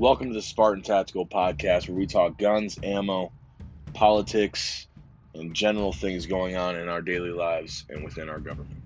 Welcome to the Spartan Tactical Podcast, where we talk guns, ammo, politics, and general things going on in our daily lives and within our government.